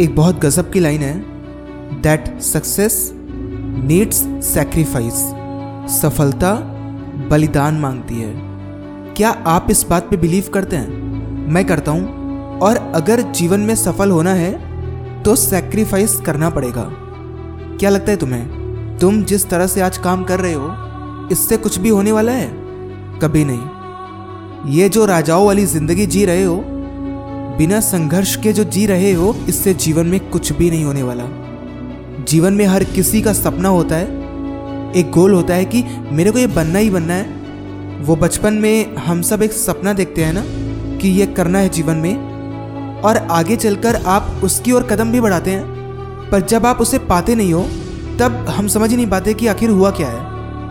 एक बहुत गजब की लाइन है दैट सक्सेस नीड्स सेक्रीफाइस सफलता बलिदान मांगती है। क्या आप इस बात पे बिलीव करते हैं? मैं करता हूँ, और अगर जीवन में सफल होना है तो सेक्रीफाइस करना पड़ेगा। क्या लगता है तुम्हें? तुम जिस तरह से आज काम कर रहे हो, इससे कुछ भी होने वाला है? कभी नहीं। ये जो राजाओं वाली ज़िंदगी जी रहे हो बिना संघर्ष के जो जी रहे हो, इससे जीवन में कुछ भी नहीं होने वाला। जीवन में हर किसी का सपना होता है। एक गोल होता है कि मेरे को ये बनना ही बनना है। वो बचपन में हम सब एक सपना देखते हैं ना, कि ये करना है जीवन में। और आगे चलकर आप उसकी ओर कदम भी बढ़ाते हैं। पर जब आप उसे पाते नहीं हो, तब हम समझ ही नहीं पाते कि आखिर हुआ क्या है।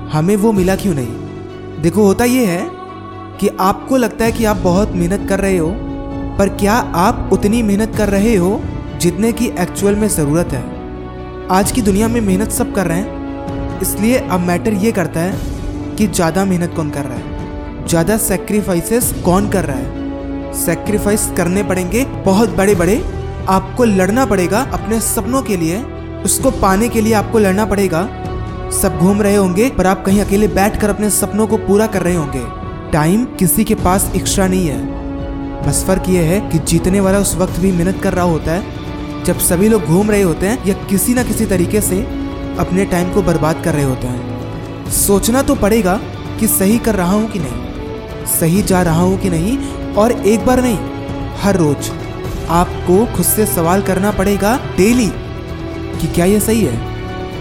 हमें वो मिला क्यों नहीं? देखो, होता ये है कि आपको लगता है कि आप बहुत मेहनत कर रहे हो पर क्या आप उतनी मेहनत कर रहे हो जितने की एक्चुअल में ज़रूरत है? आज की दुनिया में मेहनत सब कर रहे हैं। इसलिए अब मैटर ये करता है कि ज़्यादा मेहनत कौन कर रहा है? ज़्यादा सेक्रीफाइसेस कौन कर रहा है? सेक्रीफाइस करने पड़ेंगे बहुत बड़े बड़े आपको लड़ना पड़ेगा अपने सपनों के लिए। उसको पाने के लिए आपको लड़ना पड़ेगा। सब घूम रहे होंगे पर आप कहीं अकेले बैठकर अपने सपनों को पूरा कर रहे होंगे। टाइम किसी के पास एक्स्ट्रा नहीं है। बस फ़र्क ये है कि जीतने वाला उस वक्त भी मेहनत कर रहा होता है, जब सभी लोग घूम रहे होते हैं या किसी ना किसी तरीके से अपने टाइम को बर्बाद कर रहे होते हैं। सोचना तो पड़ेगा कि सही कर रहा हूँ कि नहीं, सही जा रहा हूँ कि नहीं, और एक बार नहीं, हर रोज आपको खुद से सवाल करना पड़ेगा डेली कि क्या ये सही है,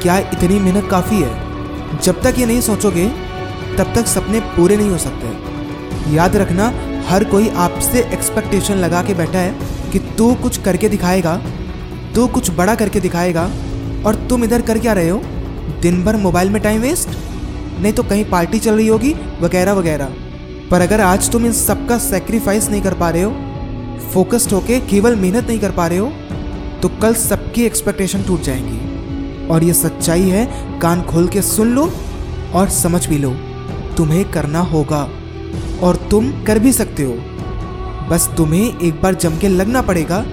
क्या इतनी मेहनत काफ़ी है। जब तक ये नहीं सोचोगे, तब तक सपने पूरे नहीं हो सकते। याद रखना हर कोई आपसे एक्सपेक्टेशन लगा के बैठा है कि तू कुछ करके दिखाएगा, तू कुछ बड़ा करके दिखाएगा, और तुम इधर कर क्या रहे हो? दिन भर मोबाइल में टाइम वेस्ट नहीं तो कहीं पार्टी चल रही होगी, वगैरह वगैरह। पर अगर आज तुम इन सबका सेक्रीफाइस नहीं कर पा रहे हो फोकस्ड होके केवल मेहनत नहीं कर पा रहे हो तो कल सबकी एक्सपेक्टेशन टूट जाएँगी। और ये सच्चाई है, कान खोल के सुन लो और समझ भी लो, तुम्हें करना होगा। और तुम कर भी सकते हो। बस तुम्हें एक बार जम के लगना पड़ेगा।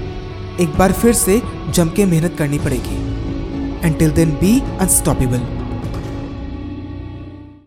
एक बार फिर से जम के मेहनत करनी पड़ेगी। Until then be unstoppable